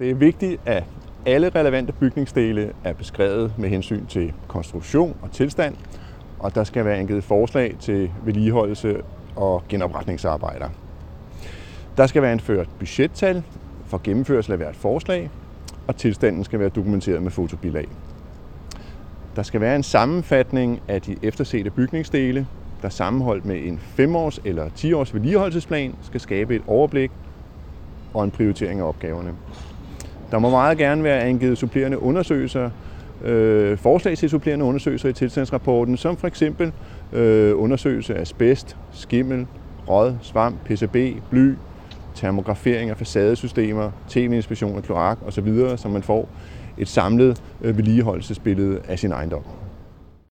Det er vigtigt, at alle relevante bygningsdele er beskrevet med hensyn til konstruktion og tilstand, og der skal være angivet forslag til vedligeholdelse og genopretningsarbejder. Der skal være indført budgettal for gennemførelse af hvert forslag, og tilstanden skal være dokumenteret med fotobilag. Der skal være en sammenfatning af de eftersete bygningsdele, der sammenholdt med en 5-års eller 10-års vedligeholdelsesplan skal skabe et overblik og en prioritering af opgaverne. Der må meget gerne være angivet supplerende undersøgelser, øh, forslag til supplerende undersøgelser i tilstandsrapporten, som for eksempel øh, undersøgelse af asbest, skimmel, råd, svamp, PCB, bly, termografering af facadesystemer, tv-inspektion af kloak osv., så man får et samlet øh, vedligeholdelsesbillede af sin ejendom.